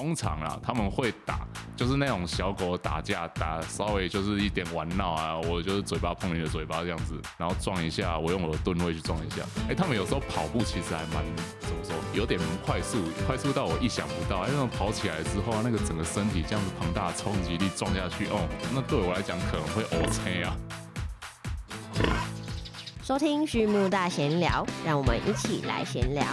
通常啊，他们会打，就是那种小狗打架，打稍微就是一点玩闹啊，我就是嘴巴碰你的嘴巴这样子，然后撞一下，我用我的盾位去撞一下。哎，他们有时候跑步其实还蛮怎么说，有点快速，快速到我意想不到。哎，那种跑起来之后，那个整个身体这样子庞大的冲击力撞下去，哦，那对我来讲可能会 OK 啊。收听畜牧大闲聊，让我们一起来闲聊。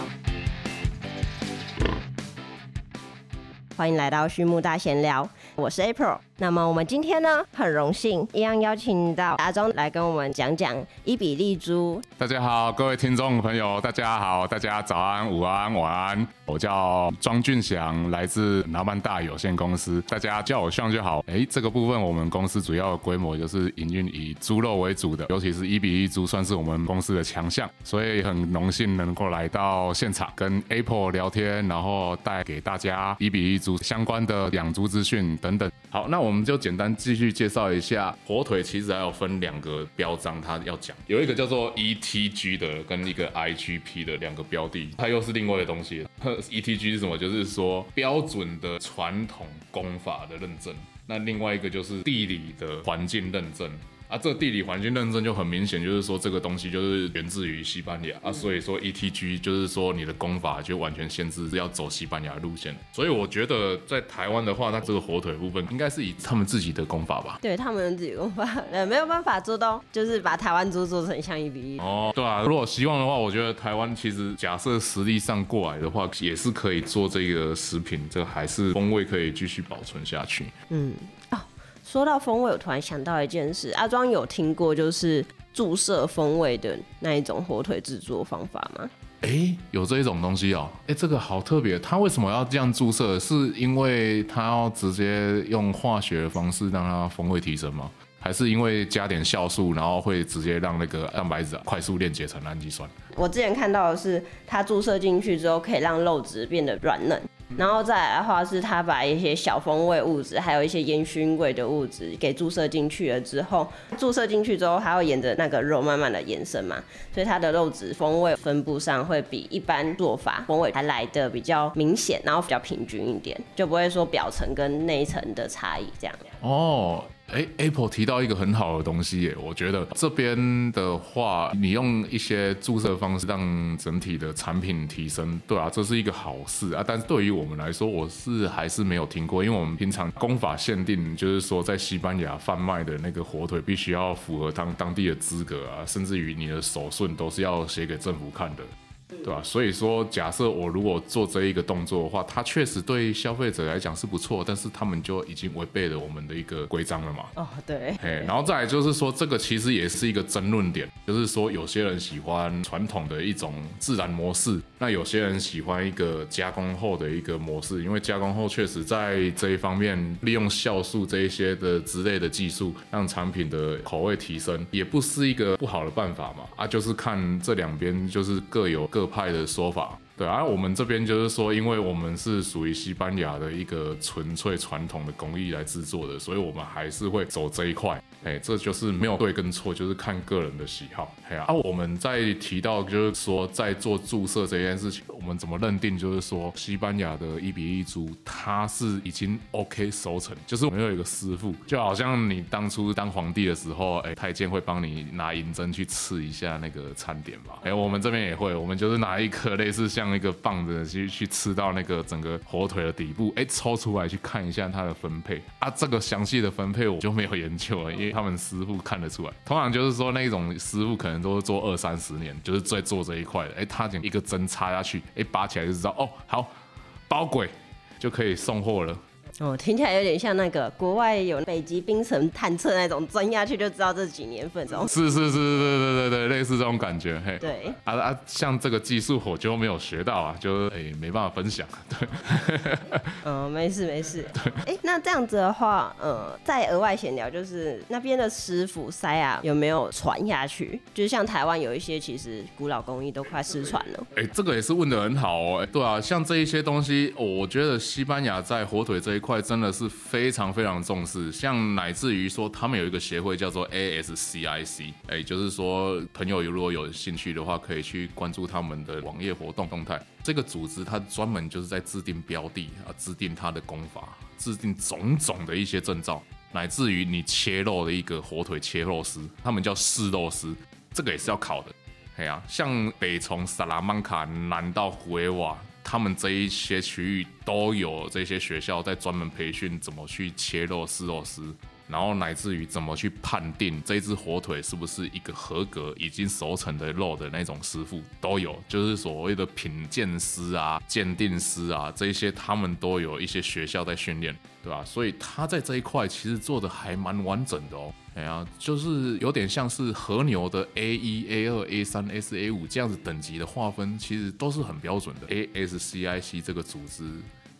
欢迎来到畜牧大闲聊，我是 April。那么我们今天呢，很荣幸一样邀请到阿庄来跟我们讲讲伊比利猪。大家好，各位听众朋友，大家好，大家早安、午安、晚安。我叫庄俊祥，来自南曼大有限公司，大家叫我向就好。哎，这个部分我们公司主要的规模就是营运以猪肉为主的，尤其是伊比利猪算是我们公司的强项，所以很荣幸能够来到现场跟 Apple 聊天，然后带给大家伊比利猪相关的养猪资讯等等。好，那我我们就简单继续介绍一下火腿，其实还有分两个标章，它要讲有一个叫做 ETG 的，跟一个 IGP 的两个标的，它又是另外的东西。ETG 是什么？就是说标准的传统功法的认证，那另外一个就是地理的环境认证。啊，这个地理环境认证就很明显，就是说这个东西就是源自于西班牙啊，所以说 ETG 就是说你的功法就完全限制是要走西班牙路线。所以我觉得在台湾的话，那这个火腿部分应该是以他们自己的功法吧？对他们自己功法，呃，没有办法做到，就是把台湾猪做成像一比一。哦，对啊，如果希望的话，我觉得台湾其实假设实力上过来的话，也是可以做这个食品，这还是风味可以继续保存下去。嗯。说到风味，我突然想到一件事，阿庄有听过就是注射风味的那一种火腿制作方法吗？哎，有这一种东西哦，哎，这个好特别，它为什么要这样注射？是因为它要直接用化学的方式让它风味提升吗？还是因为加点酵素，然后会直接让那个蛋白质快速链接成氨基酸？我之前看到的是，它注射进去之后可以让肉质变得软嫩。然后再来的话，是他把一些小风味物质，还有一些烟熏味的物质给注射进去了之后，注射进去之后，还要沿着那个肉慢慢的延伸嘛，所以它的肉质风味分布上会比一般做法风味还来的比较明显，然后比较平均一点，就不会说表层跟内层的差异这样。哦。哎，Apple 提到一个很好的东西耶，我觉得这边的话，你用一些注射方式让整体的产品提升，对啊，这是一个好事啊。但是对于我们来说，我是还是没有听过，因为我们平常工法限定，就是说在西班牙贩卖的那个火腿必须要符合当当地的资格啊，甚至于你的手顺都是要写给政府看的。对吧？所以说，假设我如果做这一个动作的话，它确实对消费者来讲是不错，但是他们就已经违背了我们的一个规章了嘛。哦，对。哎，然后再来就是说，这个其实也是一个争论点，就是说有些人喜欢传统的一种自然模式，那有些人喜欢一个加工后的一个模式，因为加工后确实在这一方面利用酵素这一些的之类的技术，让产品的口味提升，也不是一个不好的办法嘛。啊，就是看这两边就是各有各。各派的说法，对而，我们这边就是说，因为我们是属于西班牙的一个纯粹传统的工艺来制作的，所以我们还是会走这一块。哎，这就是没有对跟错，就是看个人的喜好。哎呀啊，我们在提到就是说，在做注射这件事情，我们怎么认定？就是说，西班牙的一比一猪，它是已经 OK 收成，就是我们有一个师傅，就好像你当初当皇帝的时候，哎，太监会帮你拿银针去刺一下那个餐点嘛。哎，我们这边也会，我们就是拿一颗类似像一个棒子去去刺到那个整个火腿的底部，哎，抽出来去看一下它的分配。啊，这个详细的分配我就没有研究了，因为。他们师傅看得出来，通常就是说那种师傅可能都是做二三十年，就是在做这一块的。哎，他讲一个针插下去，哎，拔起来就知道哦，好，包鬼就可以送货了。哦，听起来有点像那个国外有北极冰层探测那种，钻下去就知道这几年份这种。是是是是对对对，类似这种感觉。嘿，对。啊啊，像这个技术我就没有学到啊，就哎没办法分享。对。嗯，没事没事。对。哎，那这样子的话，呃，再额外闲聊，就是那边的师傅塞啊，有没有传下去？就是像台湾有一些其实古老工艺都快失传了。哎，这个也是问的很好哦。哎，对啊，像这一些东西，我觉得西班牙在火腿这一块。块真的是非常非常重视，像乃至于说他们有一个协会叫做 ASCIC，哎，就是说朋友如果有兴趣的话，可以去关注他们的网页活动动态。这个组织它专门就是在制定标的啊，制定它的功法，制定种种的一些证照，乃至于你切肉的一个火腿切肉师，他们叫试肉师，这个也是要考的。哎呀，像北从萨拉曼卡南到胡维瓦。他们这一些区域都有这些学校在专门培训怎么去切肉丝肉丝，然后乃至于怎么去判定这只火腿是不是一个合格已经熟成的肉的那种师傅都有，就是所谓的品鉴师啊、鉴定师啊这些，他们都有一些学校在训练，对吧？所以他在这一块其实做的还蛮完整的哦。哎呀，就是有点像是和牛的 A 一、A 二、A 三、S、A 五这样子等级的划分，其实都是很标准的。ASCIC 这个组织，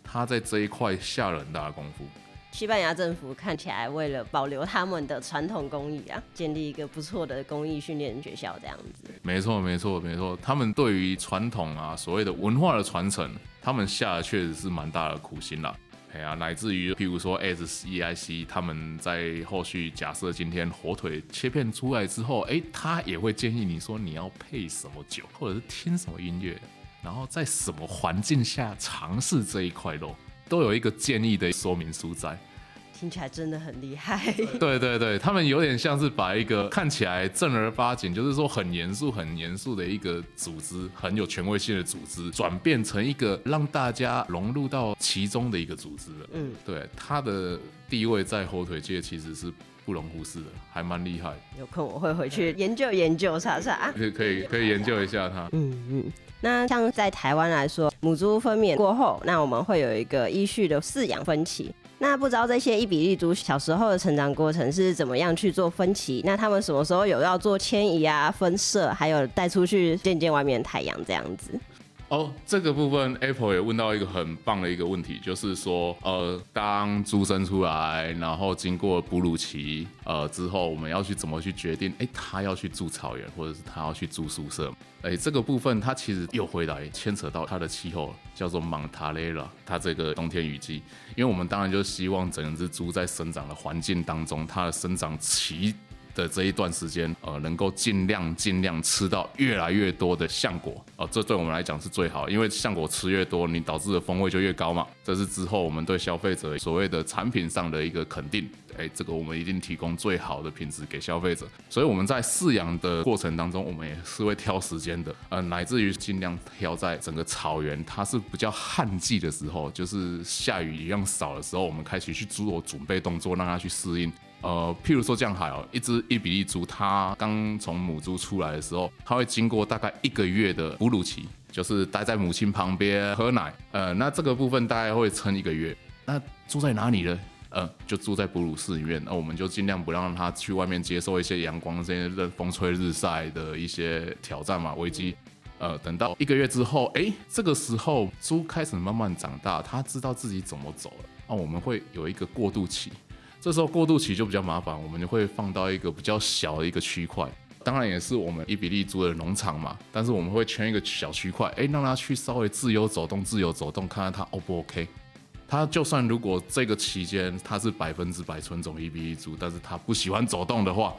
它在这一块下了很大的功夫。西班牙政府看起来为了保留他们的传统工艺啊，建立一个不错的工艺训练学校，这样子。没错，没错，没错。他们对于传统啊，所谓的文化的传承，他们下的确实是蛮大的苦心啦。哎呀，乃至于譬如说 S E I C，他们在后续假设今天火腿切片出来之后，哎，他也会建议你说你要配什么酒，或者是听什么音乐，然后在什么环境下尝试这一块肉，都有一个建议的说明书在。听起来真的很厉害。对对对，他们有点像是把一个看起来正儿八经，就是说很严肃、很严肃的一个组织，很有权威性的组织，转变成一个让大家融入到其中的一个组织了。嗯，对，他的地位在火腿界其实是不容忽视的，还蛮厉害。有空我会回去研究研究查查。可以可以可以研究一下它。嗯嗯，那像在台湾来说，母猪分娩过后，那我们会有一个依序的饲养分期。那不知道这些一比利族小时候的成长过程是怎么样去做分歧？那他们什么时候有要做迁移啊、分舍，还有带出去见见外面的太阳这样子？哦，这个部分 Apple 也问到一个很棒的一个问题，就是说，呃，当猪生出来，然后经过哺乳期，呃之后，我们要去怎么去决定？哎，它要去住草原，或者是它要去住宿舍？哎，这个部分它其实又回来牵扯到它的气候，叫做蒙塔雷拉，它这个冬天雨季。因为我们当然就希望整只猪在生长的环境当中，它的生长期。的这一段时间，呃，能够尽量尽量吃到越来越多的橡果，哦，这对我们来讲是最好，因为橡果吃越多，你导致的风味就越高嘛。这是之后我们对消费者所谓的产品上的一个肯定，哎，这个我们一定提供最好的品质给消费者。所以我们在饲养的过程当中，我们也是会挑时间的，呃，乃至于尽量挑在整个草原它是比较旱季的时候，就是下雨一样少的时候，我们开始去做准备动作，让它去适应。呃，譬如说这样还哦，一只伊比利猪，它刚从母猪出来的时候，它会经过大概一个月的哺乳期，就是待在母亲旁边喝奶。呃，那这个部分大概会撑一个月。那住在哪里呢？呃，就住在哺乳室里面。那我们就尽量不让它去外面接受一些阳光、这些风吹日晒的一些挑战嘛，危机。呃，等到一个月之后，哎，这个时候猪开始慢慢长大，它知道自己怎么走了。那我们会有一个过渡期。这时候过渡期就比较麻烦，我们就会放到一个比较小的一个区块，当然也是我们一比利租的农场嘛，但是我们会圈一个小区块，哎，让它去稍微自由走动，自由走动，看看它 O 不 OK。它就算如果这个期间它是百分之百纯种一比利猪，但是它不喜欢走动的话。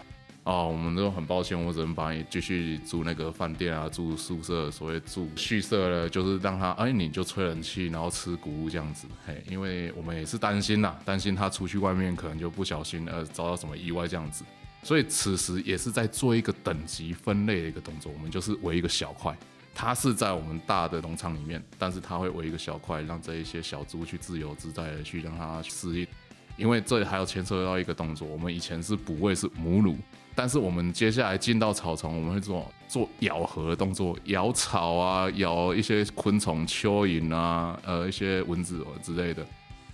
哦，我们都很抱歉，我只能把你继续住那个饭店啊，住宿舍，所谓住续舍了，就是让他，哎，你就吹冷气，然后吃谷物这样子，嘿，因为我们也是担心呐，担心他出去外面可能就不小心呃遭到什么意外这样子，所以此时也是在做一个等级分类的一个动作，我们就是围一个小块，它是在我们大的农场里面，但是它会围一个小块，让这一些小猪去自由自在的去让它适应，因为这里还要牵涉到一个动作，我们以前是哺喂是母乳。但是我们接下来进到草丛，我们会做做咬合的动作，咬草啊，咬一些昆虫、蚯蚓啊，呃，一些蚊子之类的，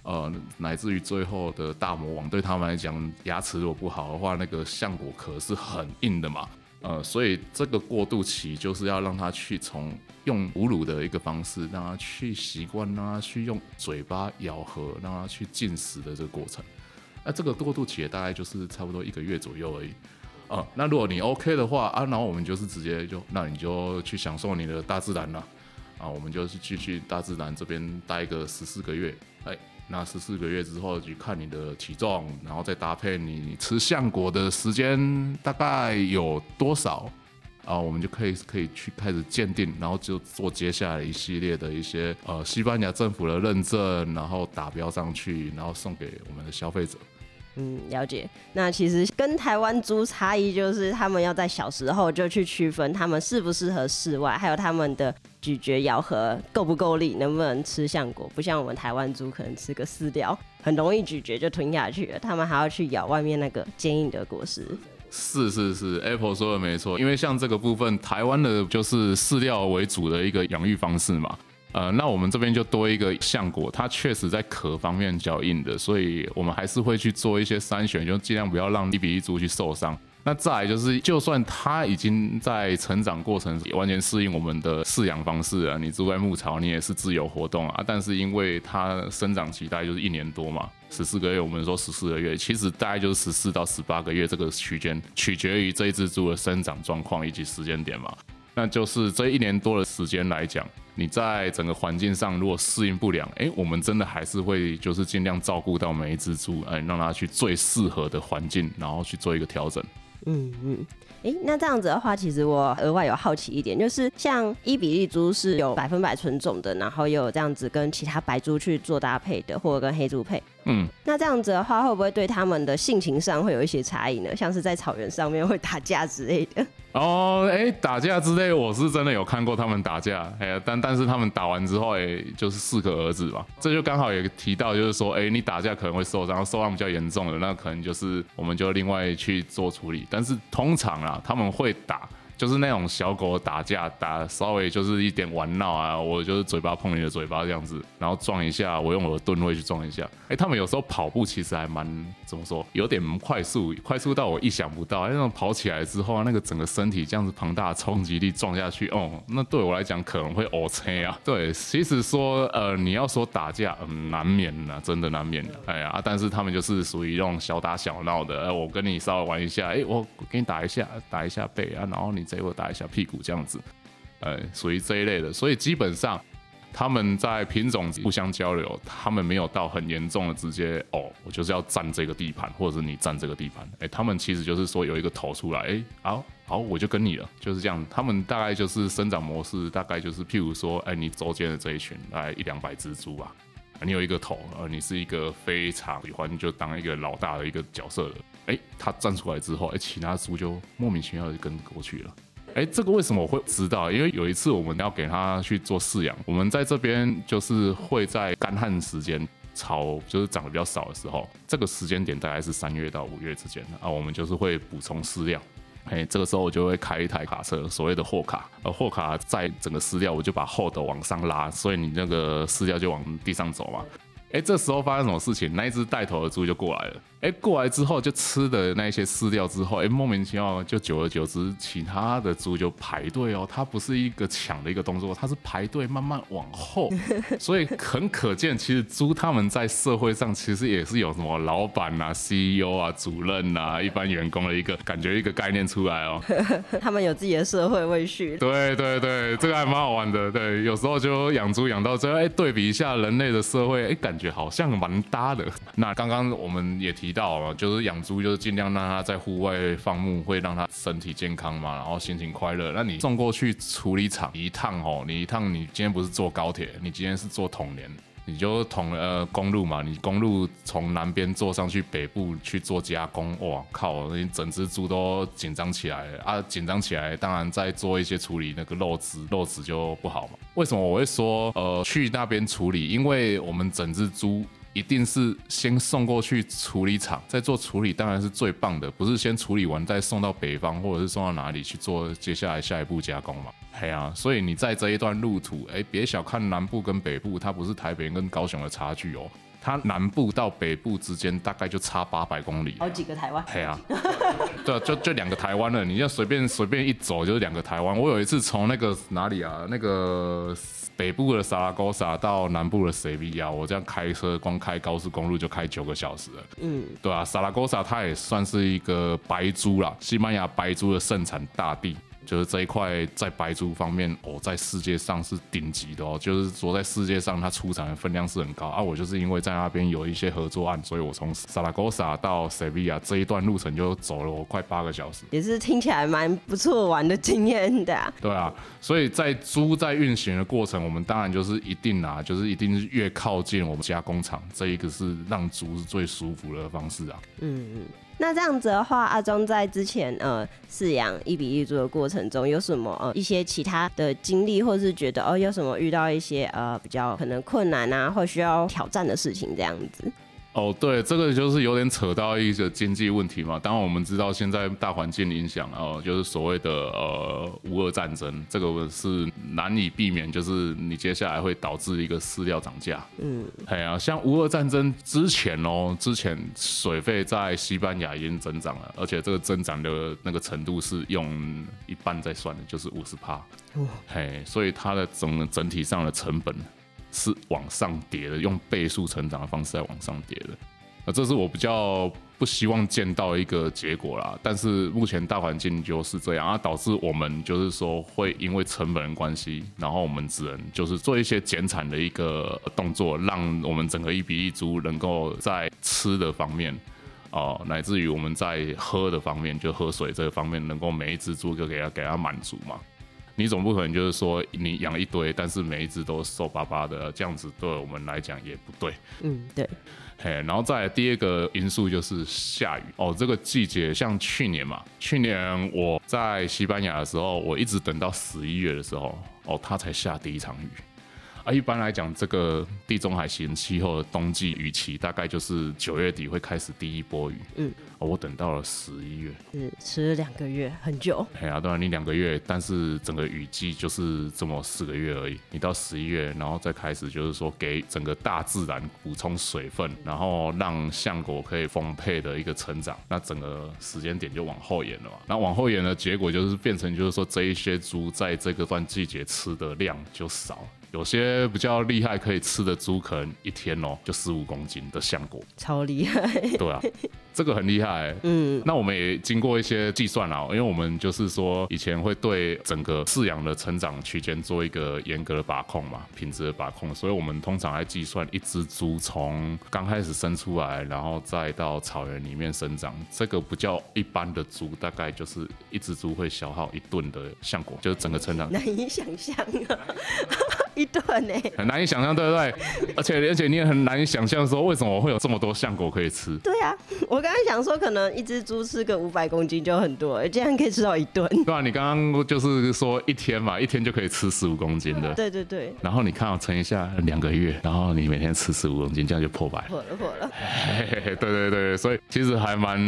呃，乃至于最后的大魔王，对他们来讲，牙齿如果不好的话，那个橡果壳是很硬的嘛，呃，所以这个过渡期就是要让他去从用哺乳的一个方式，让他去习惯，让他去用嘴巴咬合，让他去进食的这个过程。那这个过渡期也大概就是差不多一个月左右而已。哦，那如果你 OK 的话啊，然后我们就是直接就，那你就去享受你的大自然了，啊，我们就是继续大自然这边待个十四个月，哎，那十四个月之后去看你的体重，然后再搭配你吃橡果的时间大概有多少。啊，我们就可以可以去开始鉴定，然后就做接下来一系列的一些呃西班牙政府的认证，然后打标上去，然后送给我们的消费者。嗯，了解。那其实跟台湾猪差异就是，他们要在小时候就去区分他们适不适合室外，还有他们的咀嚼咬合够不够力，能不能吃橡果。不像我们台湾猪，可能吃个饲料很容易咀嚼就吞下去了，他们还要去咬外面那个坚硬的果实。是是是，Apple 说的没错，因为像这个部分，台湾的就是饲料为主的一个养育方式嘛。呃，那我们这边就多一个橡果，它确实在壳方面较硬的，所以我们还是会去做一些筛选，就尽量不要让一比一猪去受伤。那再来就是，就算它已经在成长过程完全适应我们的饲养方式啊，你住在牧巢，你也是自由活动啊，但是因为它生长期大概就是一年多嘛，十四个月，我们说十四个月，其实大概就是十四到十八个月这个区间，取决于这一只猪的生长状况以及时间点嘛。那就是这一年多的时间来讲，你在整个环境上如果适应不良，哎，我们真的还是会就是尽量照顾到每一只猪，哎，让它去最适合的环境，然后去做一个调整。嗯嗯，哎，那这样子的话，其实我额外有好奇一点，就是像伊比利猪是有百分百纯种的，然后又有这样子跟其他白猪去做搭配的，或者跟黑猪配。嗯，那这样子的话，会不会对他们的性情上会有一些差异呢？像是在草原上面会打架之类的？哦，哎，打架之类，我是真的有看过他们打架，哎，但但是他们打完之后，哎，就是适可而止嘛，这就刚好也提到，就是说，哎，你打架可能会受伤，受伤比较严重的，那可能就是我们就另外去做处理，但是通常啊，他们会打。就是那种小狗打架打稍微就是一点玩闹啊，我就是嘴巴碰你的嘴巴这样子，然后撞一下，我用我的盾位去撞一下。哎，他们有时候跑步其实还蛮怎么说，有点快速，快速到我意想不到。那种跑起来之后，那个整个身体这样子庞大的冲击力撞下去，哦，那对我来讲可能会 O C 啊。对，其实说呃你要说打架，嗯，难免的，真的难免的。哎呀，但是他们就是属于那种小打小闹的。哎，我跟你稍微玩一下，哎，我给你打一下，打一下背啊，然后你。再给我打一下屁股，这样子，呃，属于这一类的，所以基本上他们在品种互相交流，他们没有到很严重的直接哦，我就是要占这个地盘，或者是你占这个地盘，哎，他们其实就是说有一个头出来，哎，好好，我就跟你了，就是这样。他们大概就是生长模式，大概就是譬如说，哎，你周间的这一群大概一两百只猪吧，你有一个头，啊，你是一个非常喜欢就当一个老大的一个角色的。哎，他站出来之后，哎，其他猪就莫名其妙就跟过去了。哎，这个为什么我会知道？因为有一次我们要给他去做饲养，我们在这边就是会在干旱时间，草就是长得比较少的时候，这个时间点大概是三月到五月之间啊，我们就是会补充饲料。哎，这个时候我就会开一台卡车，所谓的货卡，而货卡在整个撕掉，我就把后斗往上拉，所以你那个撕掉就往地上走嘛。哎，这时候发生什么事情？那一只带头的猪就过来了。哎，过来之后就吃的那一些饲料之后，哎，莫名其妙就久而久之，其他的猪就排队哦。它不是一个抢的一个动作，它是排队慢慢往后。所以很可见，其实猪他们在社会上其实也是有什么老板啊、CEO 啊、主任啊、一般员工的一个感觉一个概念出来哦。他们有自己的社会位序。对对对，这个还蛮好玩的。对，有时候就养猪养到最后，哎，对比一下人类的社会，哎，感觉好像蛮搭的。那刚刚我们也提。到了，就是养猪，就是尽量让它在户外放牧，会让它身体健康嘛，然后心情快乐。那你送过去处理厂一趟哦，你一趟你今天不是坐高铁，你今天是坐同联，你就统呃公路嘛，你公路从南边坐上去北部去做加工，哇靠，你整只猪都紧张起来啊，紧张起来，当然在做一些处理，那个肉质肉质就不好嘛。为什么我会说呃去那边处理？因为我们整只猪。一定是先送过去处理厂，再做处理，当然是最棒的。不是先处理完再送到北方，或者是送到哪里去做接下来下一步加工嘛？嘿啊，所以你在这一段路途，哎，别小看南部跟北部，它不是台北跟高雄的差距哦，它南部到北部之间大概就差八百公里，好几个台湾。嘿啊，对啊，就就两个台湾了。你要随便随便一走就是两个台湾。我有一次从那个哪里啊，那个。北部的萨拉戈萨到南部的塞维亚，我这样开车光开高速公路就开九个小时了。嗯，对啊，萨拉戈萨它也算是一个白猪啦，西班牙白猪的盛产大地。就是这一块在白猪方面，哦，在世界上是顶级的哦，就是说在世界上它出产的分量是很高啊。我就是因为在那边有一些合作案，所以我从萨拉戈萨到塞维亚这一段路程就走了我快八个小时，也是听起来蛮不错玩的经验的。对啊，所以在猪在运行的过程，我们当然就是一定啊，就是一定是越靠近我们加工厂，这一个是让猪是最舒服的方式啊。嗯嗯。那这样子的话，阿忠在之前呃饲养一比一猪的过程中，有什么呃一些其他的经历，或是觉得哦有什么遇到一些呃比较可能困难啊，或需要挑战的事情这样子？哦，对，这个就是有点扯到一个经济问题嘛。当然，我们知道现在大环境影响，哦，就是所谓的呃乌俄战争，这个是难以避免，就是你接下来会导致一个饲料涨价。嗯，哎呀，像乌俄战争之前哦，之前水费在西班牙已经增长了，而且这个增长的那个程度是用一半在算的，就是五十帕。嘿，所以它的整整体上的成本。是往上叠的，用倍数成长的方式在往上叠的，那这是我比较不希望见到一个结果啦。但是目前大环境就是这样，啊，导致我们就是说会因为成本的关系，然后我们只能就是做一些减产的一个动作，让我们整个一比一猪能够在吃的方面，哦，乃至于我们在喝的方面，就喝水这个方面，能够每一只猪就给它给它满足嘛。你总不可能就是说你养一堆，但是每一只都瘦巴巴的，这样子对我们来讲也不对。嗯，对。嘿，然后再第二个因素就是下雨哦。这个季节像去年嘛，去年我在西班牙的时候，我一直等到十一月的时候，哦，它才下第一场雨。啊，一般来讲，这个地中海型气候的冬季雨期大概就是九月底会开始第一波雨。嗯，我等到了十一月，是迟了两个月，很久。哎呀，当然你两个月，但是整个雨季就是这么四个月而已。你到十一月，然后再开始就是说给整个大自然补充水分，然后让橡果可以丰沛的一个成长，那整个时间点就往后延了嘛。那往后延的结果就是变成就是说这一些猪在这个段季节吃的量就少。有些比较厉害可以吃的猪，可能一天哦就十五公斤的橡果，超厉害。对啊，这个很厉害。嗯，那我们也经过一些计算啊，因为我们就是说以前会对整个饲养的成长区间做一个严格的把控嘛，品质的把控，所以我们通常来计算一只猪从刚开始生出来，然后再到草原里面生长，这个不叫一般的猪，大概就是一只猪会消耗一顿的橡果，就是整个成长难以想象啊。一顿呢，很难以想象，对不对？而且而且你也很难以想象说，为什么会有这么多橡果可以吃？对啊，我刚刚想说，可能一只猪吃个五百公斤就很多，竟然可以吃到一顿。对啊，你刚刚就是说一天嘛，一天就可以吃十五公斤的。对对对。然后你看我，乘一下两个月，然后你每天吃十五公斤，这样就破百。破了破了。对对对，所以其实还蛮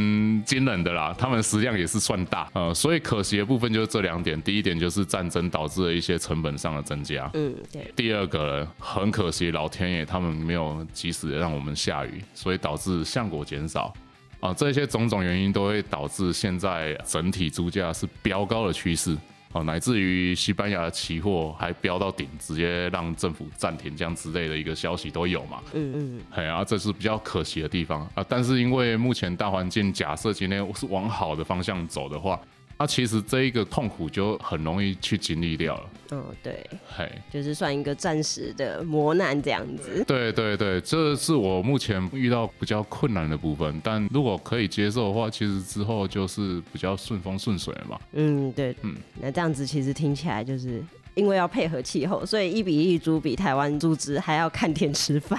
惊人的啦。他们食量也是算大，呃，所以可惜的部分就是这两点。第一点就是战争导致了一些成本上的增加。嗯。第二个很可惜，老天爷他们没有及时的让我们下雨，所以导致橡果减少啊，这些种种原因都会导致现在整体猪价是飙高的趋势啊，乃至于西班牙的期货还飙到顶，直接让政府暂停这样之类的一个消息都有嘛。嗯嗯，哎啊，这是比较可惜的地方啊，但是因为目前大环境假设今天是往好的方向走的话。那其实这一个痛苦就很容易去经历掉了。嗯，对，嘿，就是算一个暂时的磨难这样子。对对对，这是我目前遇到比较困难的部分。但如果可以接受的话，其实之后就是比较顺风顺水了嘛。嗯，对，嗯，那这样子其实听起来就是因为要配合气候，所以一比一猪比台湾猪只还要看天吃饭。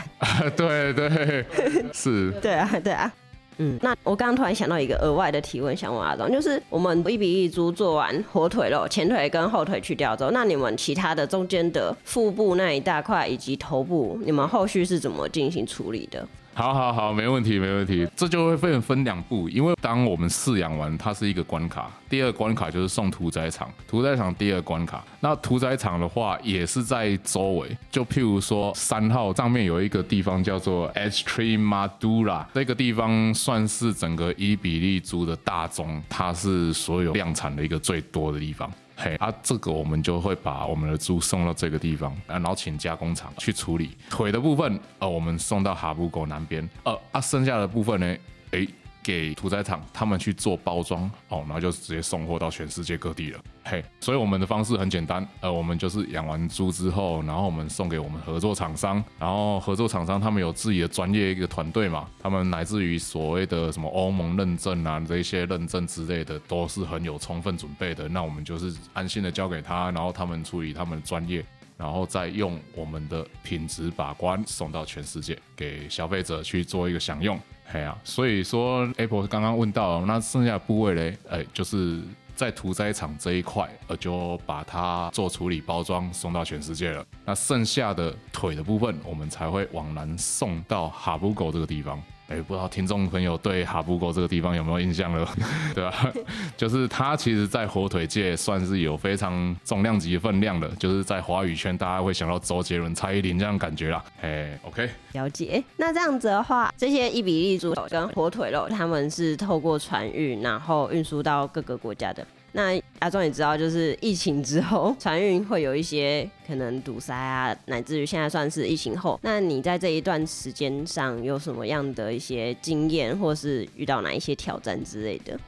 对 对，是。对啊，对啊。嗯，那我刚刚突然想到一个额外的提问，想问阿忠，就是我们一比一猪做完火腿肉、前腿跟后腿去掉之后，那你们其他的中间的腹部那一大块以及头部，你们后续是怎么进行处理的？好，好，好，没问题，没问题。这就会分分两步，因为当我们饲养完，它是一个关卡。第二关卡就是送屠宰场，屠宰场第二关卡。那屠宰场的话，也是在周围。就譬如说，三号上面有一个地方叫做 H Tree Madura，这个地方算是整个伊比利猪的大宗，它是所有量产的一个最多的地方。嘿，啊，这个我们就会把我们的猪送到这个地方，然后请加工厂去处理腿的部分，呃，我们送到哈布狗南边，呃，啊，剩下的部分呢，诶，给屠宰场他们去做包装，哦，然后就直接送货到全世界各地了。嘿，所以我们的方式很简单，呃，我们就是养完猪之后，然后我们送给我们合作厂商，然后合作厂商他们有自己的专业一个团队嘛，他们来自于所谓的什么欧盟认证啊这些认证之类的，都是很有充分准备的。那我们就是安心的交给他，然后他们处理他们的专业，然后再用我们的品质把关送到全世界给消费者去做一个享用。嘿啊，所以说 Apple 刚刚问到那剩下的部位嘞，哎，就是在屠宰场这一块，呃，就把它做处理包装送到全世界了。那剩下的腿的部分，我们才会往南送到哈布狗这个地方。哎，不知道听众朋友对哈布沟这个地方有没有印象了？对吧？就是它其实，在火腿界算是有非常重量级分量的，就是在华语圈大家会想到周杰伦、蔡依林这样感觉啦。哎，OK，了解。那这样子的话，这些伊比利猪跟火腿肉，他们是透过船运，然后运输到各个国家的。那阿壮也知道，就是疫情之后，船运会有一些可能堵塞啊，乃至于现在算是疫情后。那你在这一段时间上有什么样的一些经验，或是遇到哪一些挑战之类的？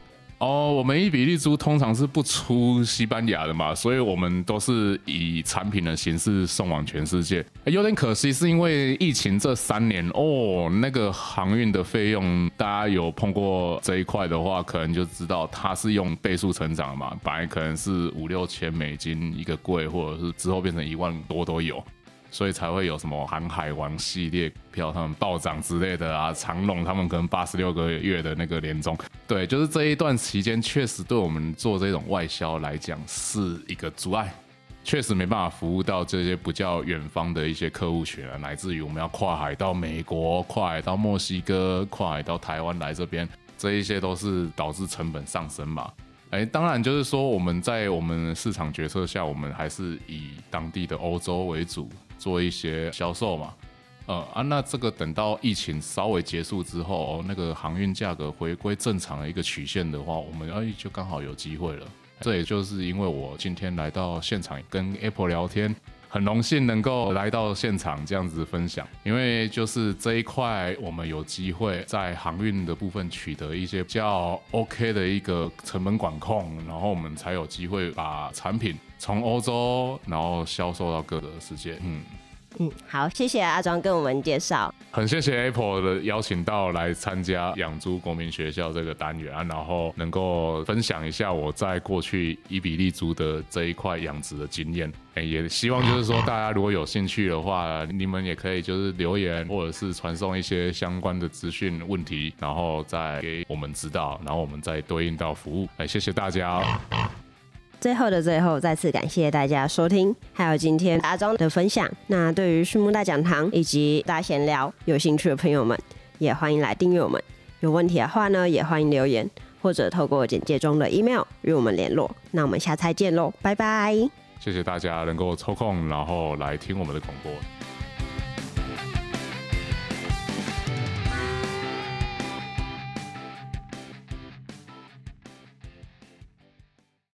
哦，我们伊比利猪通常是不出西班牙的嘛，所以我们都是以产品的形式送往全世界。有点可惜，是因为疫情这三年哦，那个航运的费用，大家有碰过这一块的话，可能就知道它是用倍数成长嘛，本来可能是五六千美金一个柜，或者是之后变成一万多都有。所以才会有什么航海王系列票他们暴涨之类的啊，长龙他们可能八十六个月的那个年终，对，就是这一段期间确实对我们做这种外销来讲是一个阻碍，确实没办法服务到这些不叫远方的一些客户群啊，乃至于我们要跨海到美国、跨海到墨西哥、跨海到台湾来这边，这一些都是导致成本上升嘛。哎，当然就是说我们在我们市场决策下，我们还是以当地的欧洲为主。做一些销售嘛，呃啊，那这个等到疫情稍微结束之后，那个航运价格回归正常的一个曲线的话，我们哎就刚好有机会了。这也就是因为我今天来到现场跟 Apple 聊天，很荣幸能够来到现场这样子分享，因为就是这一块我们有机会在航运的部分取得一些比较 OK 的一个成本管控，然后我们才有机会把产品。从欧洲，然后销售到各个世界。嗯嗯，好，谢谢阿庄跟我们介绍。很谢谢 Apple 的邀请到来参加养猪国民学校这个单元啊，然后能够分享一下我在过去伊比利猪的这一块养殖的经验。哎也希望就是说大家如果有兴趣的话，你们也可以就是留言或者是传送一些相关的资讯问题，然后再给我们指导，然后我们再对应到服务。哎，谢谢大家。最后的最后，再次感谢大家收听，还有今天阿庄的分享。那对于畜牧大讲堂以及大闲聊有兴趣的朋友们，也欢迎来订阅我们。有问题的话呢，也欢迎留言或者透过简介中的 email 与我们联络。那我们下次见喽，拜拜！谢谢大家能够抽空然后来听我们的广播。